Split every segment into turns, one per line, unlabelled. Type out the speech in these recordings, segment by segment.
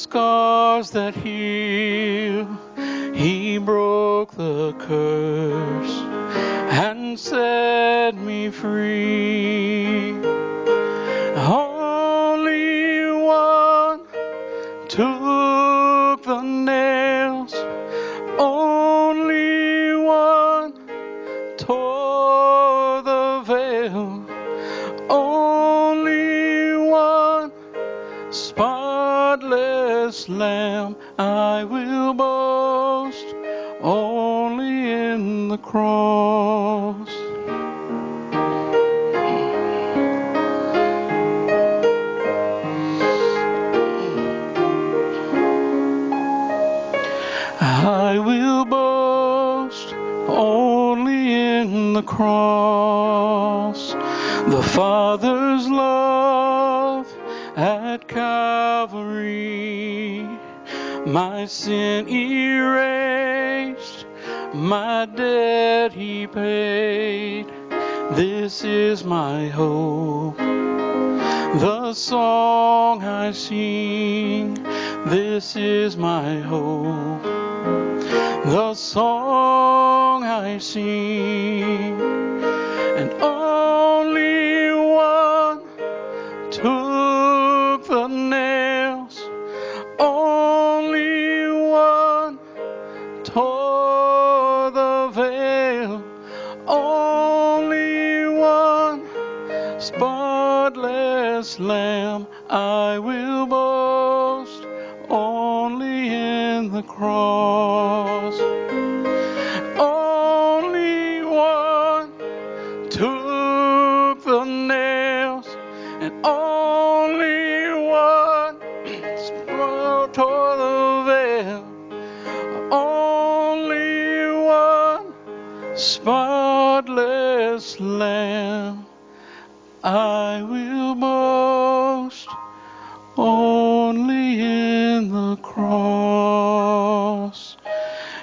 scars that heal. He broke the curse and set me free. cross. I will boast only in the cross, the Father's love at Calvary, my sin erased my debt he paid. This is my hope. The song I sing, this is my hope. The song I sing, and all. cross. Only one took the nails, and only one tore the veil. Only one spotless lamb. I will boast only in the cross.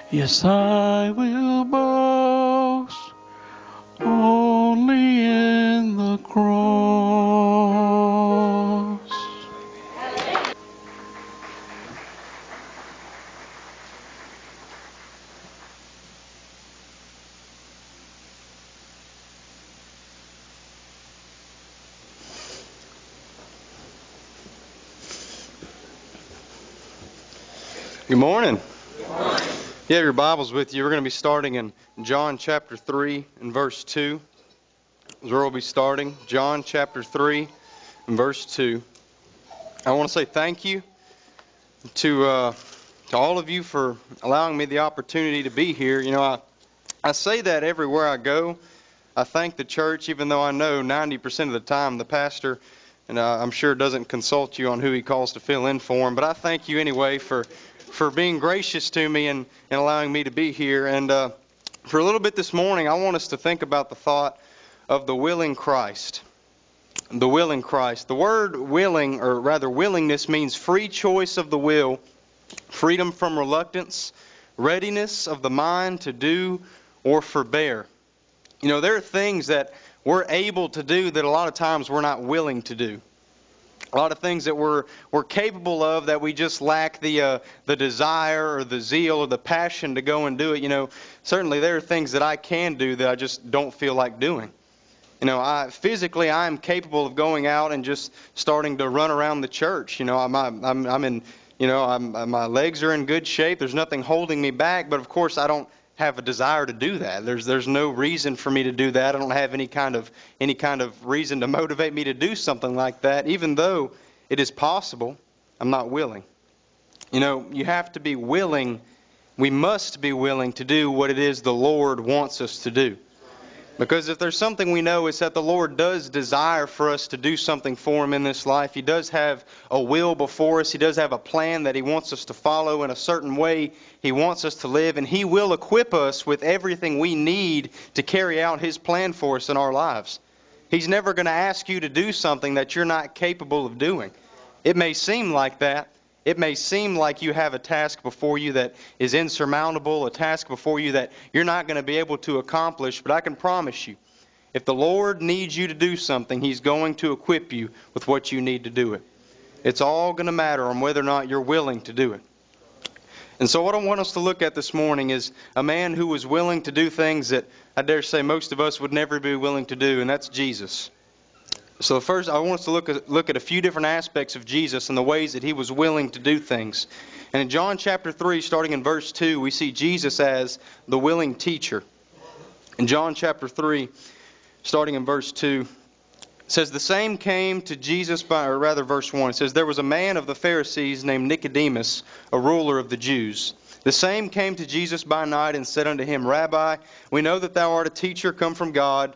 Yes, I will boast only in the cross.
Good morning. You have your Bibles with you. We're going to be starting in John chapter 3 and verse 2. Is where we'll be starting. John chapter 3 and verse 2. I want to say thank you to uh, to all of you for allowing me the opportunity to be here. You know, I, I say that everywhere I go. I thank the church, even though I know 90% of the time the pastor, and uh, I'm sure doesn't consult you on who he calls to fill in for him. But I thank you anyway for for being gracious to me and, and allowing me to be here. And uh, for a little bit this morning, I want us to think about the thought of the willing Christ. The willing Christ. The word willing, or rather willingness, means free choice of the will, freedom from reluctance, readiness of the mind to do or forbear. You know, there are things that we're able to do that a lot of times we're not willing to do a lot of things that we're, we're capable of that we just lack the, uh, the desire or the zeal or the passion to go and do it. You know, certainly there are things that I can do that I just don't feel like doing. You know, I, physically, I am capable of going out and just starting to run around the church. You know, I'm, I'm, I'm in, you know, I'm, my legs are in good shape. There's nothing holding me back. But of course, I don't have a desire to do that. There's there's no reason for me to do that. I don't have any kind of any kind of reason to motivate me to do something like that, even though it is possible. I'm not willing. You know, you have to be willing. We must be willing to do what it is the Lord wants us to do. Because if there's something we know, it's that the Lord does desire for us to do something for Him in this life. He does have a will before us, He does have a plan that He wants us to follow in a certain way He wants us to live, and He will equip us with everything we need to carry out His plan for us in our lives. He's never going to ask you to do something that you're not capable of doing. It may seem like that, it may seem like you have a task before you that is insurmountable, a task before you that you're not going to be able to accomplish, but I can promise you, if the Lord needs you to do something, He's going to equip you with what you need to do it. It's all going to matter on whether or not you're willing to do it. And so, what I want us to look at this morning is a man who was willing to do things that I dare say most of us would never be willing to do, and that's Jesus. So first, I want us to look at, look at a few different aspects of Jesus and the ways that he was willing to do things. And in John chapter 3, starting in verse 2, we see Jesus as the willing teacher. In John chapter 3, starting in verse 2, says, The same came to Jesus by, or rather, verse 1, it says, There was a man of the Pharisees named Nicodemus, a ruler of the Jews. The same came to Jesus by night and said unto him, Rabbi, we know that thou art a teacher come from God.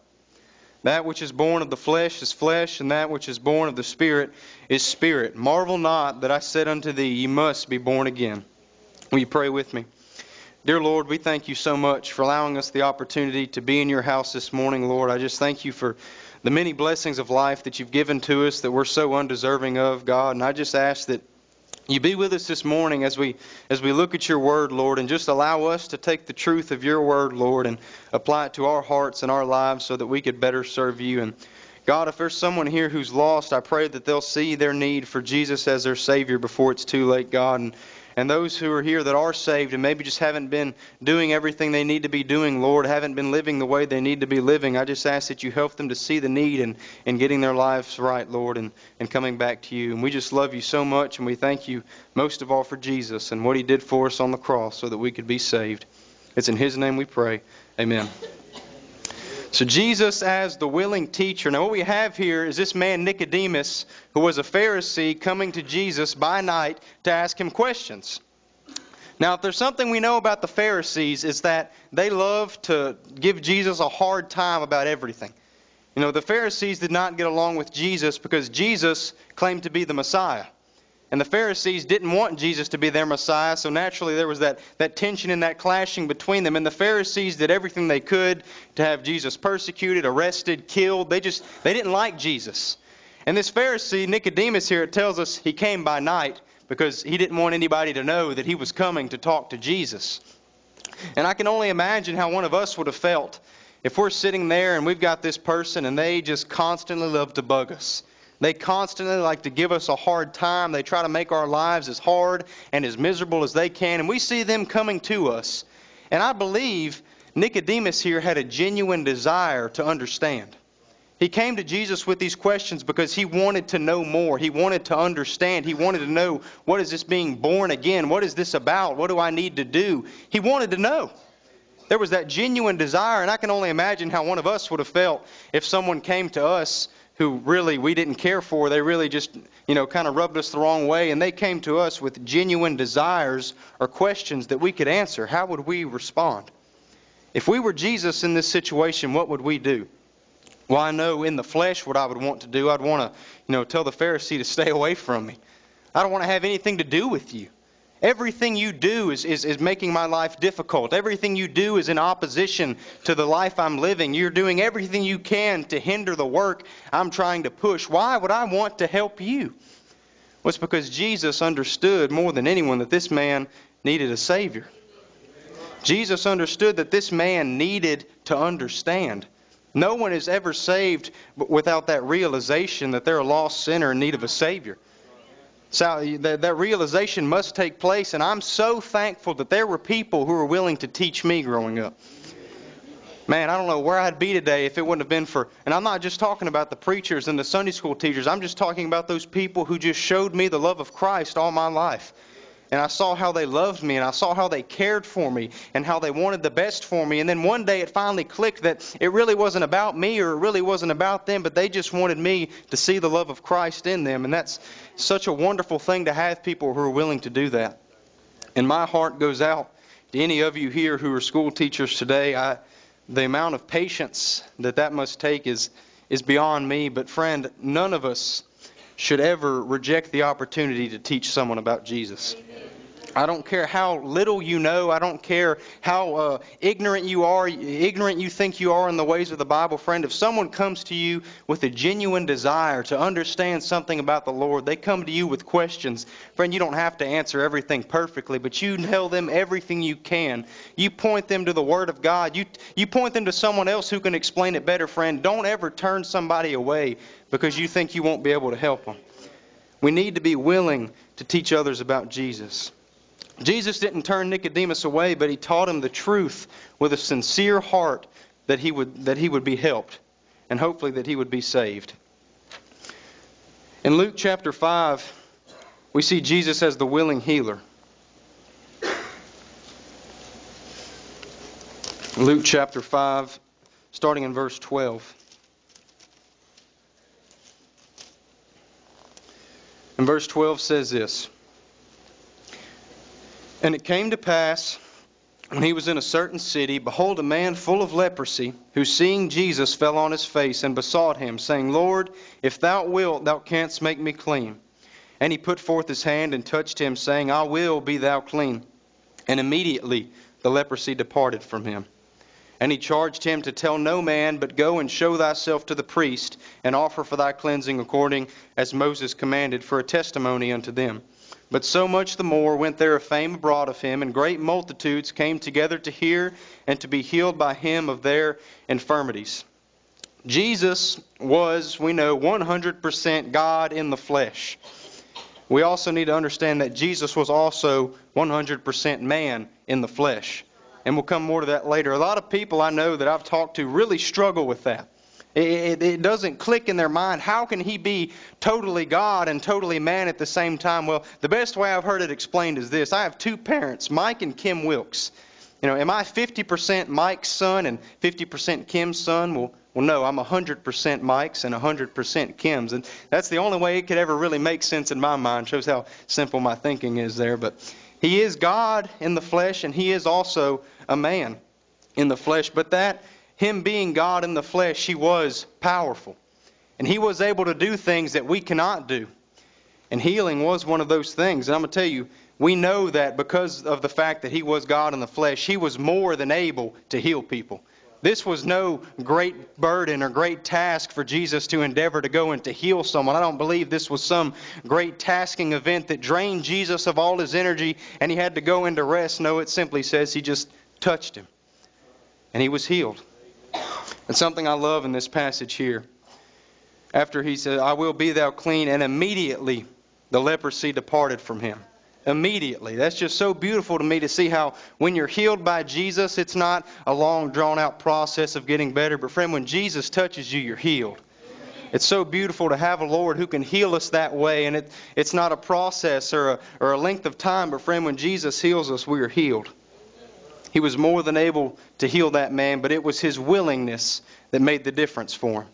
That which is born of the flesh is flesh, and that which is born of the Spirit is spirit. Marvel not that I said unto thee, Ye must be born again. Will you pray with me? Dear Lord, we thank you so much for allowing us the opportunity to be in your house this morning, Lord. I just thank you for the many blessings of life that you've given to us that we're so undeserving of, God. And I just ask that you be with us this morning as we as we look at your word, Lord, and just allow us to take the truth of your word, Lord, and apply it to our hearts and our lives so that we could better serve you. And God, if there's someone here who's lost, I pray that they'll see their need for Jesus as their Savior before it's too late, God. And and those who are here that are saved and maybe just haven't been doing everything they need to be doing, Lord, haven't been living the way they need to be living. I just ask that you help them to see the need and, and getting their lives right, Lord, and, and coming back to you. And we just love you so much, and we thank you most of all for Jesus and what he did for us on the cross so that we could be saved. It's in his name we pray. Amen. So, Jesus as the willing teacher. Now, what we have here is this man Nicodemus, who was a Pharisee, coming to Jesus by night to ask him questions. Now, if there's something we know about the Pharisees, is that they love to give Jesus a hard time about everything. You know, the Pharisees did not get along with Jesus because Jesus claimed to be the Messiah. And the Pharisees didn't want Jesus to be their Messiah, so naturally there was that, that tension and that clashing between them. And the Pharisees did everything they could to have Jesus persecuted, arrested, killed. They just they didn't like Jesus. And this Pharisee, Nicodemus here, it tells us he came by night because he didn't want anybody to know that he was coming to talk to Jesus. And I can only imagine how one of us would have felt if we're sitting there and we've got this person and they just constantly love to bug us they constantly like to give us a hard time. They try to make our lives as hard and as miserable as they can. And we see them coming to us. And I believe Nicodemus here had a genuine desire to understand. He came to Jesus with these questions because he wanted to know more. He wanted to understand. He wanted to know what is this being born again? What is this about? What do I need to do? He wanted to know. There was that genuine desire, and I can only imagine how one of us would have felt if someone came to us who really we didn't care for. They really just, you know, kind of rubbed us the wrong way. And they came to us with genuine desires or questions that we could answer. How would we respond? If we were Jesus in this situation, what would we do? Well, I know in the flesh what I would want to do. I'd want to, you know, tell the Pharisee to stay away from me. I don't want to have anything to do with you. Everything you do is, is, is making my life difficult. Everything you do is in opposition to the life I'm living. You're doing everything you can to hinder the work I'm trying to push. Why would I want to help you? Well, it's because Jesus understood more than anyone that this man needed a Savior. Jesus understood that this man needed to understand. No one is ever saved without that realization that they're a lost sinner in need of a Savior. So that, that realization must take place, and I'm so thankful that there were people who were willing to teach me growing up. Man, I don't know where I'd be today if it wouldn't have been for. And I'm not just talking about the preachers and the Sunday school teachers. I'm just talking about those people who just showed me the love of Christ all my life and I saw how they loved me and I saw how they cared for me and how they wanted the best for me. And then one day it finally clicked that it really wasn't about me or it really wasn't about them, but they just wanted me to see the love of Christ in them. And that's such a wonderful thing to have people who are willing to do that. And my heart goes out to any of you here who are school teachers today. I, the amount of patience that that must take is, is beyond me. But, friend, none of us should ever reject the opportunity to teach someone about Jesus. I don't care how little you know. I don't care how uh, ignorant you are, ignorant you think you are in the ways of the Bible, friend. If someone comes to you with a genuine desire to understand something about the Lord, they come to you with questions. Friend, you don't have to answer everything perfectly, but you tell them everything you can. You point them to the Word of God. You, you point them to someone else who can explain it better, friend. Don't ever turn somebody away because you think you won't be able to help them. We need to be willing to teach others about Jesus. Jesus didn't turn Nicodemus away, but he taught him the truth with a sincere heart that he would, that he would be helped and hopefully that he would be saved. In Luke chapter 5, we see Jesus as the willing healer. Luke chapter 5, starting in verse 12. And verse 12 says this And it came to pass, when he was in a certain city, behold, a man full of leprosy, who seeing Jesus fell on his face and besought him, saying, Lord, if thou wilt, thou canst make me clean. And he put forth his hand and touched him, saying, I will be thou clean. And immediately the leprosy departed from him. And he charged him to tell no man, but go and show thyself to the priest, and offer for thy cleansing according as Moses commanded, for a testimony unto them. But so much the more went there a fame abroad of him, and great multitudes came together to hear and to be healed by him of their infirmities. Jesus was, we know, 100% God in the flesh. We also need to understand that Jesus was also 100% man in the flesh and we'll come more to that later. A lot of people I know that I've talked to really struggle with that. It, it, doesn't click in their mind. How can he be totally God and totally man at the same time? Well, the best way I've heard it explained is this I have two parents, Mike and Kim Wilkes. You know, am I 50% Mike's son and 50% Kim's son? Well, well, no, I'm 100% Mike's and 100% Kim's. And that's the only way it could ever really make sense in my mind. Shows how simple my thinking is there. But he is God in the flesh, and he is also a man in the flesh. But that, him being God in the flesh, he was powerful. And he was able to do things that we cannot do. And healing was one of those things. And I'm going to tell you, we know that because of the fact that he was God in the flesh, he was more than able to heal people. This was no great burden or great task for Jesus to endeavor to go and to heal someone. I don't believe this was some great tasking event that drained Jesus of all his energy and he had to go into rest. No, it simply says he just touched him and he was healed. And something I love in this passage here. After he said, I will be thou clean, and immediately the leprosy departed from him immediately. That's just so beautiful to me to see how when you're healed by Jesus, it's not a long, drawn out process of getting better. But, friend, when Jesus touches you, you're healed. It's so beautiful to have a Lord who can heal us that way. And it, it's not a process or a, or a length of time, but, friend, when Jesus heals us, we are healed. He was more than able to heal that man, but it was his willingness that made the difference for him.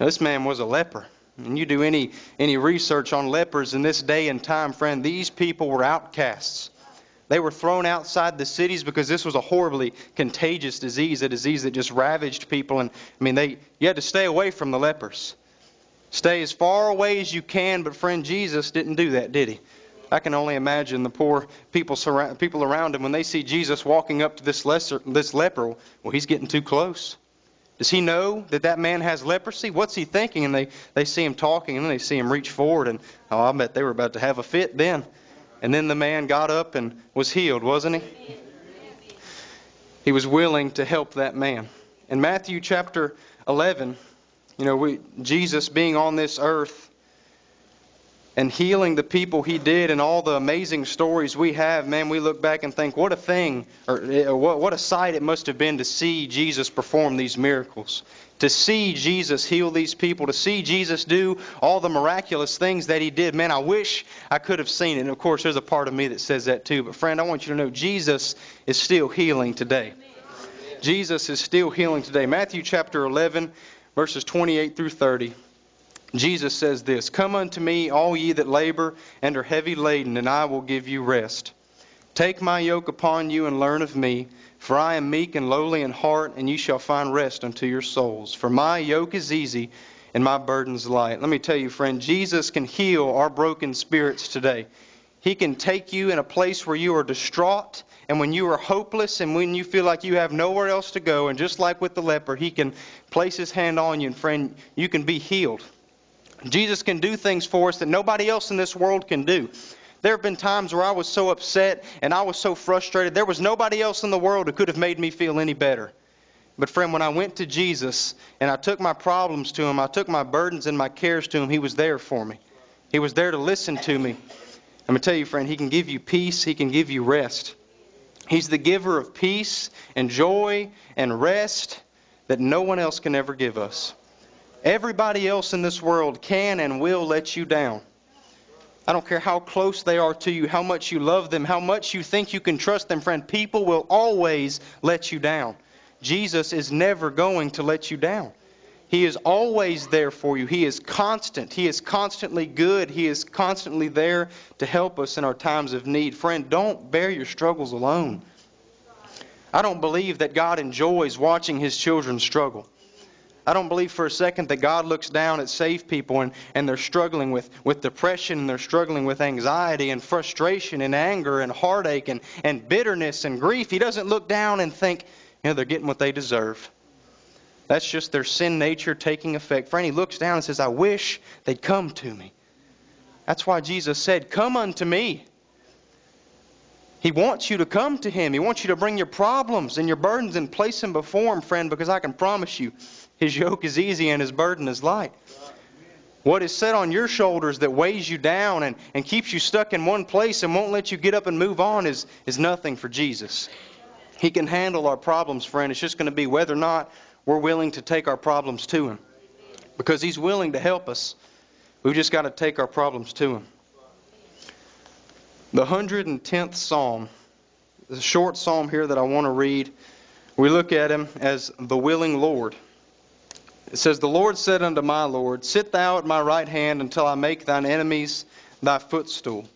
Now, this man was a leper. And you do any, any research on lepers in this day and time, friend, these people were outcasts. They were thrown outside the cities because this was a horribly contagious disease, a disease that just ravaged people. And I mean, they, you had to stay away from the lepers. Stay as far away as you can, but friend, Jesus didn't do that, did he? I can only imagine the poor people, surround, people around him when they see Jesus walking up to this, lesser, this leper. Well, he's getting too close. Does he know that that man has leprosy? What's he thinking? And they, they see him talking and they see him reach forward, and oh, I bet they were about to have a fit then. And then the man got up and was healed, wasn't he? He was willing to help that man. In Matthew chapter 11, you know, we, Jesus being on this earth, and healing the people he did and all the amazing stories we have, man, we look back and think, what a thing, or, eh, what a sight it must have been to see Jesus perform these miracles, to see Jesus heal these people, to see Jesus do all the miraculous things that he did. Man, I wish I could have seen it. And of course, there's a part of me that says that too. But friend, I want you to know Jesus is still healing today. Jesus is still healing today. Matthew chapter 11, verses 28 through 30. Jesus says this Come unto me, all ye that labor and are heavy laden, and I will give you rest. Take my yoke upon you and learn of me, for I am meek and lowly in heart, and you shall find rest unto your souls. For my yoke is easy and my burden's light. Let me tell you, friend, Jesus can heal our broken spirits today. He can take you in a place where you are distraught and when you are hopeless and when you feel like you have nowhere else to go. And just like with the leper, he can place his hand on you, and friend, you can be healed. Jesus can do things for us that nobody else in this world can do. There have been times where I was so upset and I was so frustrated. There was nobody else in the world who could have made me feel any better. But, friend, when I went to Jesus and I took my problems to him, I took my burdens and my cares to him, he was there for me. He was there to listen to me. I'm going to tell you, friend, he can give you peace, he can give you rest. He's the giver of peace and joy and rest that no one else can ever give us. Everybody else in this world can and will let you down. I don't care how close they are to you, how much you love them, how much you think you can trust them, friend. People will always let you down. Jesus is never going to let you down. He is always there for you. He is constant. He is constantly good. He is constantly there to help us in our times of need. Friend, don't bear your struggles alone. I don't believe that God enjoys watching his children struggle. I don't believe for a second that God looks down at saved people and, and they're struggling with, with depression and they're struggling with anxiety and frustration and anger and heartache and, and bitterness and grief. He doesn't look down and think, you know, they're getting what they deserve. That's just their sin nature taking effect. Friend, he looks down and says, I wish they'd come to me. That's why Jesus said, Come unto me. He wants you to come to him. He wants you to bring your problems and your burdens and place them before him, friend, because I can promise you, his yoke is easy and his burden is light. What is set on your shoulders that weighs you down and, and keeps you stuck in one place and won't let you get up and move on is, is nothing for Jesus. He can handle our problems, friend. It's just going to be whether or not we're willing to take our problems to Him. Because He's willing to help us. We've just got to take our problems to Him. The 110th Psalm, the short psalm here that I want to read, we look at Him as the willing Lord. It says, The Lord said unto my Lord, Sit thou at my right hand until I make thine enemies thy footstool.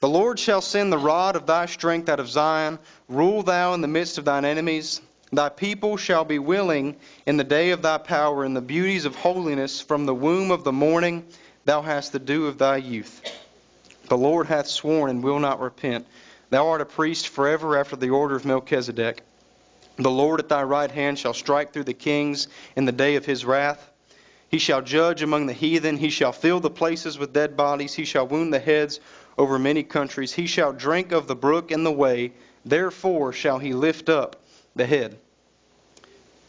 The Lord shall send the rod of thy strength out of Zion. Rule thou in the midst of thine enemies. Thy people shall be willing in the day of thy power, in the beauties of holiness. From the womb of the morning thou hast the dew of thy youth. The Lord hath sworn and will not repent. Thou art a priest forever after the order of Melchizedek. The Lord at thy right hand shall strike through the kings in the day of his wrath. He shall judge among the heathen. He shall fill the places with dead bodies. He shall wound the heads over many countries. He shall drink of the brook in the way. Therefore shall he lift up the head.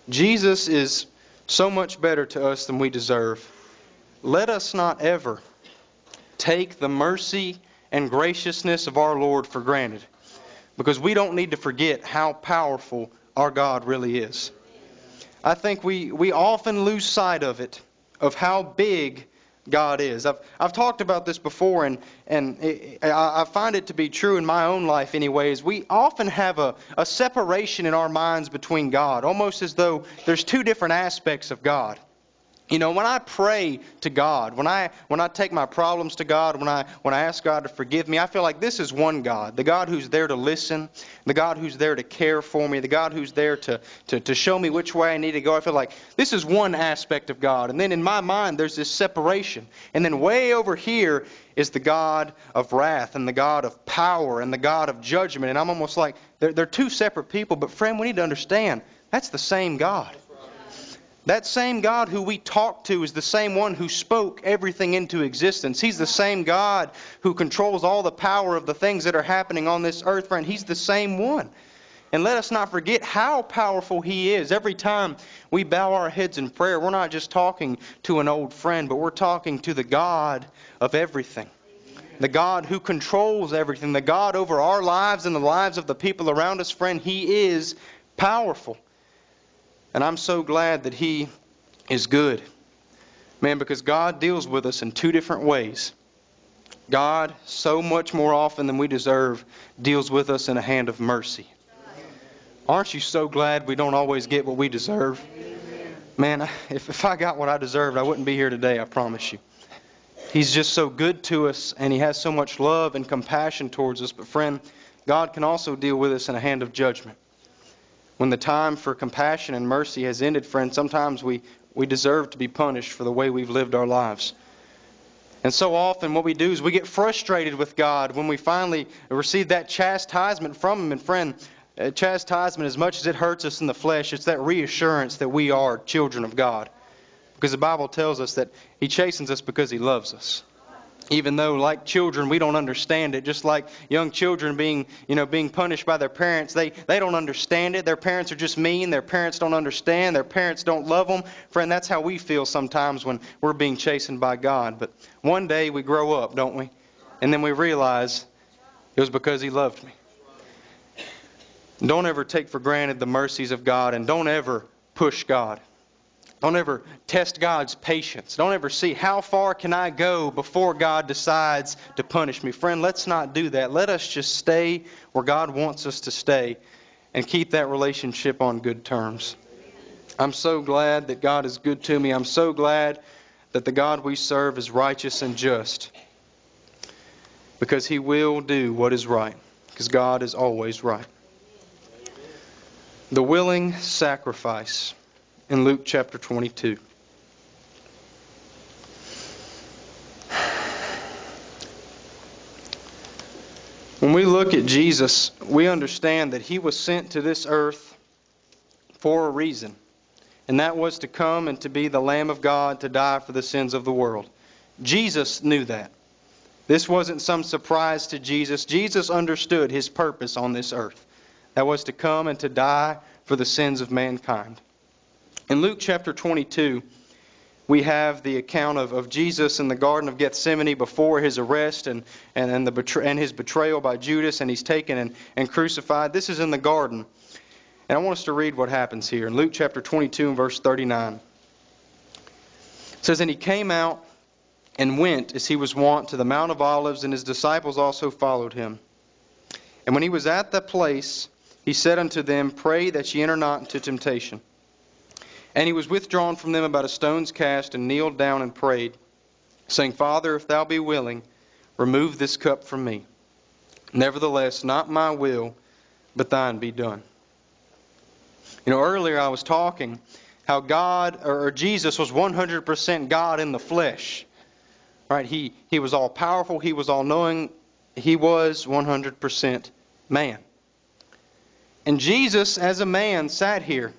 Jesus is so much better to us than we deserve. Let us not ever take the mercy and graciousness of our Lord for granted because we don't need to forget how powerful our God really is. I think we, we often lose sight of it, of how big God is. I've, I've talked about this before, and, and it, I find it to be true in my own life, anyways. We often have a, a separation in our minds between God, almost as though there's two different aspects of God. You know, when I pray to God, when I when I take my problems to God, when I when I ask God to forgive me, I feel like this is one God, the God who's there to listen, the God who's there to care for me, the God who's there to, to, to show me which way I need to go. I feel like this is one aspect of God. And then in my mind there's this separation. And then way over here is the God of wrath and the God of power and the God of judgment. And I'm almost like they're, they're two separate people, but friend, we need to understand that's the same God. That same God who we talk to is the same one who spoke everything into existence. He's the same God who controls all the power of the things that are happening on this earth, friend. He's the same one. And let us not forget how powerful He is. Every time we bow our heads in prayer, we're not just talking to an old friend, but we're talking to the God of everything. The God who controls everything, the God over our lives and the lives of the people around us, friend, He is powerful. And I'm so glad that He is good. Man, because God deals with us in two different ways. God, so much more often than we deserve, deals with us in a hand of mercy. Aren't you so glad we don't always get what we deserve? Man, if, if I got what I deserved, I wouldn't be here today, I promise you. He's just so good to us, and He has so much love and compassion towards us. But, friend, God can also deal with us in a hand of judgment when the time for compassion and mercy has ended, friend, sometimes we, we deserve to be punished for the way we've lived our lives. And so often, what we do is we get frustrated with God when we finally receive that chastisement from Him. And, friend, uh, chastisement, as much as it hurts us in the flesh, it's that reassurance that we are children of God. Because the Bible tells us that He chastens us because He loves us even though like children we don't understand it just like young children being you know being punished by their parents they they don't understand it their parents are just mean their parents don't understand their parents don't love them friend that's how we feel sometimes when we're being chastened by god but one day we grow up don't we and then we realize it was because he loved me don't ever take for granted the mercies of god and don't ever push god don't ever test God's patience. Don't ever see how far can I go before God decides to punish me. Friend, let's not do that. Let us just stay where God wants us to stay and keep that relationship on good terms. I'm so glad that God is good to me. I'm so glad that the God we serve is righteous and just because he will do what is right because God is always right. The willing sacrifice in Luke chapter 22. When we look at Jesus, we understand that he was sent to this earth for a reason, and that was to come and to be the Lamb of God to die for the sins of the world. Jesus knew that. This wasn't some surprise to Jesus. Jesus understood his purpose on this earth. That was to come and to die for the sins of mankind. In Luke chapter 22, we have the account of, of Jesus in the Garden of Gethsemane before his arrest and, and, and, the betray, and his betrayal by Judas, and he's taken and, and crucified. This is in the garden. And I want us to read what happens here in Luke chapter 22 and verse 39. It says, And he came out and went as he was wont to the Mount of Olives, and his disciples also followed him. And when he was at the place, he said unto them, Pray that ye enter not into temptation. And he was withdrawn from them about a stone's cast and kneeled down and prayed, saying, Father, if thou be willing, remove this cup from me. Nevertheless, not my will, but thine be done. You know, earlier I was talking how God or Jesus was 100% God in the flesh. Right? He he was all powerful, he was all knowing, he was 100% man. And Jesus as a man sat here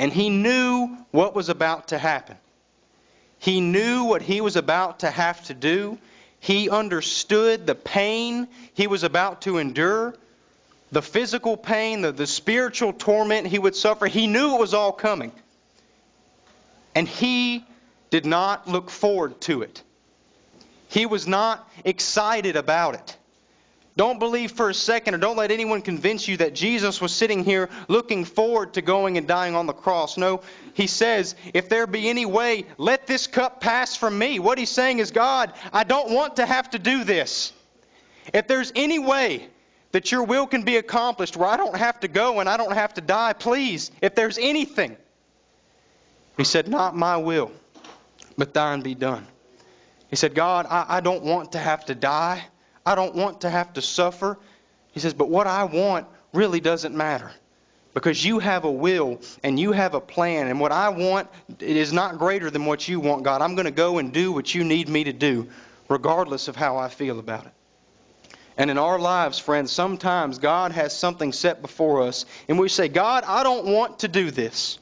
and he knew what was about to happen. He knew what he was about to have to do. He understood the pain he was about to endure, the physical pain, the, the spiritual torment he would suffer. He knew it was all coming. And he did not look forward to it. He was not excited about it. Don't believe for a second, or don't let anyone convince you that Jesus was sitting here looking forward to going and dying on the cross. No, he says, If there be any way, let this cup pass from me. What he's saying is, God, I don't want to have to do this. If there's any way that your will can be accomplished where I don't have to go and I don't have to die, please, if there's anything. He said, Not my will, but thine be done. He said, God, I, I don't want to have to die. I don't want to have to suffer. He says, But what I want really doesn't matter because you have a will and you have a plan and what i want it is not greater than what you want god i'm going to go and do what you need me to do regardless of how i feel about it and in our lives friends sometimes god has something set before us and we say god i don't want to do this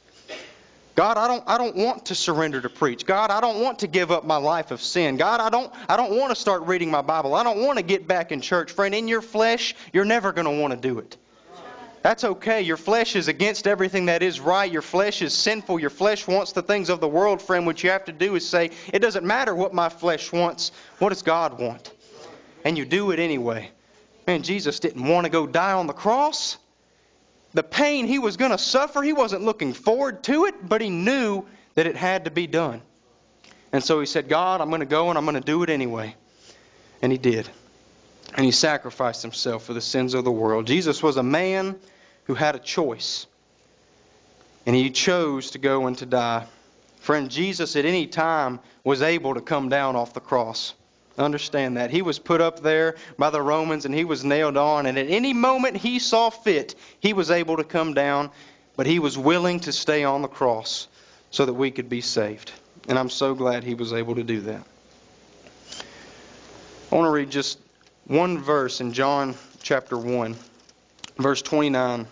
God, I don't, I don't want to surrender to preach. God, I don't want to give up my life of sin. God, I don't, I don't want to start reading my Bible. I don't want to get back in church. Friend, in your flesh, you're never going to want to do it. That's okay. Your flesh is against everything that is right. Your flesh is sinful. Your flesh wants the things of the world, friend. What you have to do is say, it doesn't matter what my flesh wants. What does God want? And you do it anyway. Man, Jesus didn't want to go die on the cross the pain he was going to suffer. He wasn't looking forward to it, but he knew that it had to be done. And so he said, God, I'm going to go and I'm going to do it anyway. And he did. And he sacrificed himself for the sins of the world. Jesus was a man who had a choice. And he chose to go and to die. Friend, Jesus at any time was able to come down off the cross. Understand that. He was put up there by the Romans and he was nailed on, and at any moment he saw fit, he was able to come down, but he was willing to stay on the cross so that we could be saved. And I'm so glad he was able to do that. I want to read just one verse in John chapter 1, verse 29.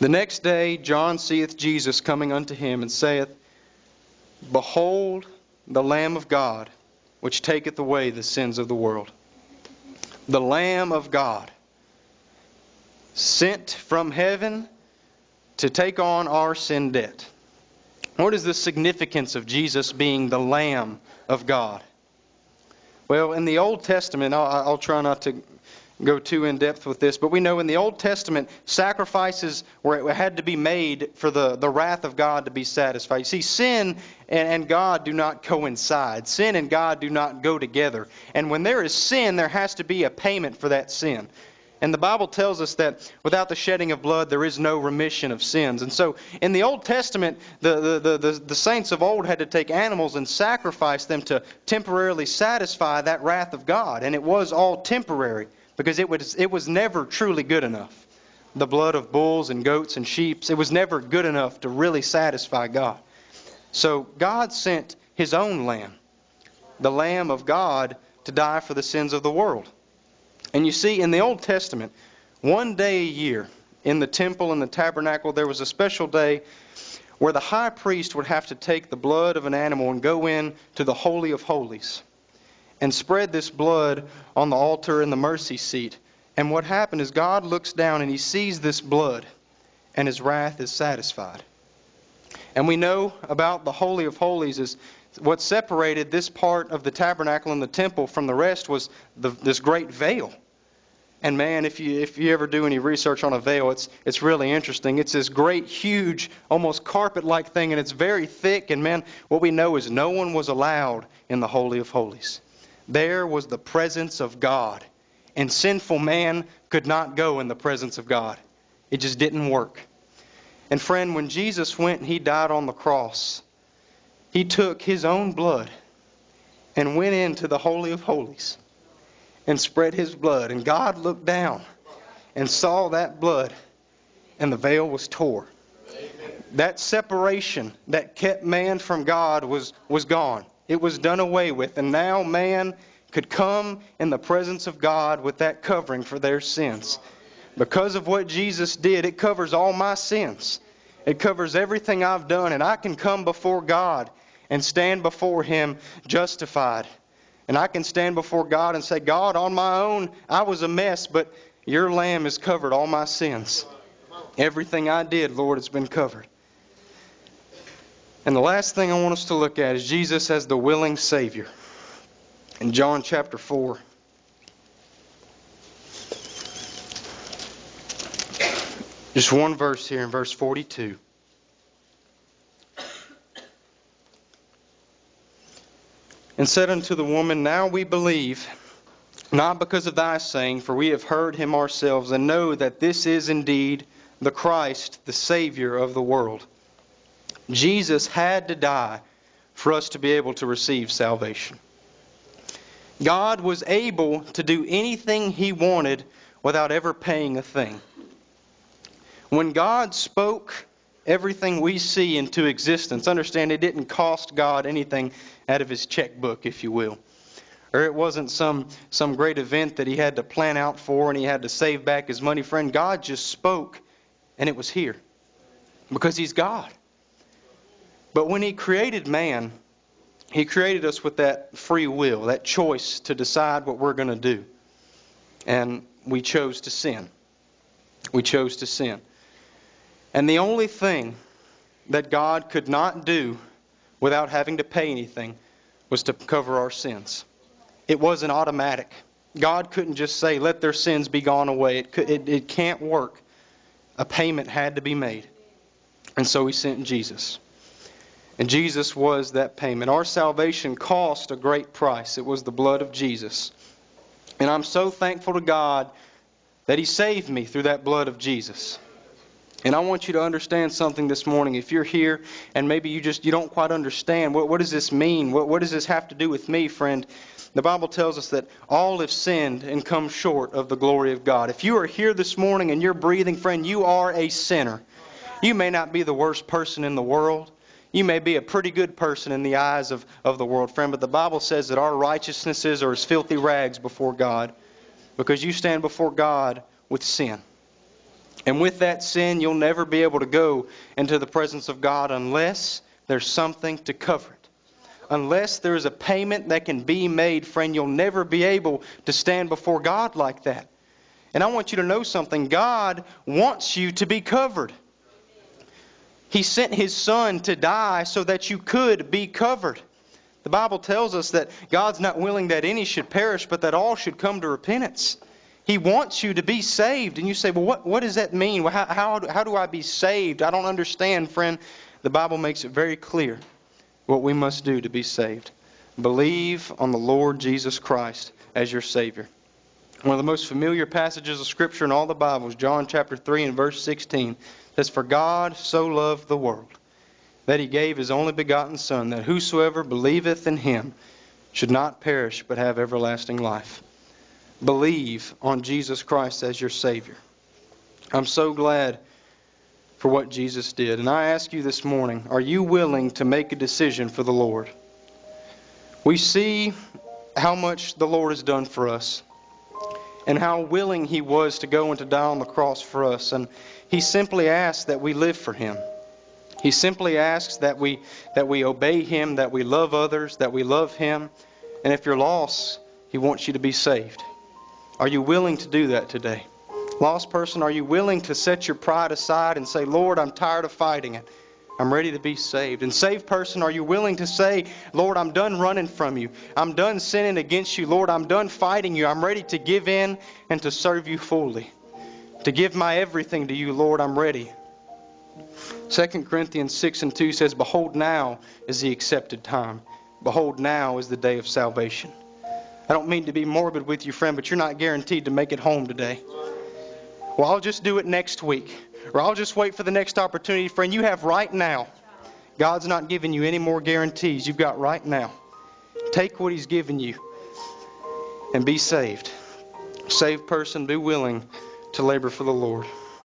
The next day John seeth Jesus coming unto him and saith, Behold, the Lamb of God, which taketh away the sins of the world. The Lamb of God, sent from heaven to take on our sin debt. What is the significance of Jesus being the Lamb of God? Well, in the Old Testament, I'll, I'll try not to go too in depth with this, but we know in the Old Testament, sacrifices were had to be made for the, the wrath of God to be satisfied. You see, sin and, and God do not coincide, sin and God do not go together. And when there is sin, there has to be a payment for that sin. And the Bible tells us that without the shedding of blood, there is no remission of sins. And so in the Old Testament, the, the, the, the, saints of old had to take animals and sacrifice them to temporarily satisfy that wrath of God. And it was all temporary because it was, it was never truly good enough. The blood of bulls and goats and sheep, it was never good enough to really satisfy God. So God sent his own lamb, the Lamb of God, to die for the sins of the world. And you see, in the Old Testament, one day a year in the temple and the tabernacle, there was a special day where the high priest would have to take the blood of an animal and go in to the Holy of Holies and spread this blood on the altar and the mercy seat. And what happened is God looks down and he sees this blood, and his wrath is satisfied. And we know about the Holy of Holies is what separated this part of the tabernacle and the temple from the rest was the, this great veil. And man, if you if you ever do any research on a veil, it's it's really interesting. It's this great, huge, almost carpet-like thing, and it's very thick. And man, what we know is no one was allowed in the holy of holies. There was the presence of God. And sinful man could not go in the presence of God. It just didn't work. And friend, when Jesus went and he died on the cross, he took his own blood and went into the Holy of Holies and spread his blood. And God looked down and saw that blood, and the veil was tore. That separation that kept man from God was, was gone. It was done away with. And now man could come in the presence of God with that covering for their sins. Because of what Jesus did, it covers all my sins. It covers everything I've done, and I can come before God and stand before Him justified. And I can stand before God and say, God, on my own, I was a mess, but your lamb has covered all my sins. Everything I did, Lord, has been covered. And the last thing I want us to look at is Jesus as the willing Savior. In John chapter 4. Just one verse here in verse 42. And said unto the woman, Now we believe, not because of thy saying, for we have heard him ourselves, and know that this is indeed the Christ, the Savior of the world. Jesus had to die for us to be able to receive salvation. God was able to do anything he wanted without ever paying a thing. When God spoke everything we see into existence, understand it didn't cost God anything out of his checkbook, if you will. Or it wasn't some, some great event that he had to plan out for and he had to save back his money. Friend, God just spoke and it was here because he's God. But when He created man, He created us with that free will, that choice to decide what we're going to do. And we chose to sin. We chose to sin. And the only thing that God could not do without having to pay anything was to cover our sins. It wasn't automatic. God couldn't just say, let their sins be gone away. It, could, it, it can't work. A payment had to be made. And so he sent Jesus. And Jesus was that payment. Our salvation cost a great price. It was the blood of Jesus. And I'm so thankful to God that He saved me through that blood of Jesus. And I want you to understand something this morning. If you're here and maybe you just you don't quite understand what, what does this mean? What, what does this have to do with me, friend? The Bible tells us that all have sinned and come short of the glory of God. If you are here this morning and you're breathing, friend, you are a sinner. You may not be the worst person in the world. You may be a pretty good person in the eyes of, of the world, friend, but the Bible says that our righteousnesses are as filthy rags before God because you stand before God with sin. And with that sin, you'll never be able to go into the presence of God unless there's something to cover it. Unless there is a payment that can be made, friend, you'll never be able to stand before God like that. And I want you to know something God wants you to be covered. He sent his son to die so that you could be covered. The Bible tells us that God's not willing that any should perish, but that all should come to repentance. He wants you to be saved. And you say, well, what, what does that mean? how, how, how do I be saved? I don't understand, friend. The Bible makes it very clear what we must do to be saved. Believe on the Lord Jesus Christ as your Savior. One of the most familiar passages of Scripture in all the Bible is John chapter 3 and verse 16. That's for God so loved the world that he gave his only begotten Son, that whosoever believeth in him should not perish but have everlasting life. Believe on Jesus Christ as your Savior. I'm so glad for what Jesus did. And I ask you this morning are you willing to make a decision for the Lord? We see how much the Lord has done for us and how willing he was to go and to die on the cross for us. And he simply asks that we live for him. He simply asks that we, that we obey him, that we love others, that we love him. And if you're lost, he wants you to be saved. Are you willing to do that today? Lost person, are you willing to set your pride aside and say, Lord, I'm tired of fighting it? I'm ready to be saved. And, saved person, are you willing to say, Lord, I'm done running from you? I'm done sinning against you. Lord, I'm done fighting you. I'm ready to give in and to serve you fully. To give my everything to you, Lord, I'm ready. 2 Corinthians 6 and 2 says, Behold, now is the accepted time. Behold, now is the day of salvation. I don't mean to be morbid with you, friend, but you're not guaranteed to make it home today. Well, I'll just do it next week or I'll just wait for the next opportunity. Friend, you have right now. God's not giving you any more guarantees. You've got right now. Take what He's given you and be saved. Saved person, be willing to labor for the Lord.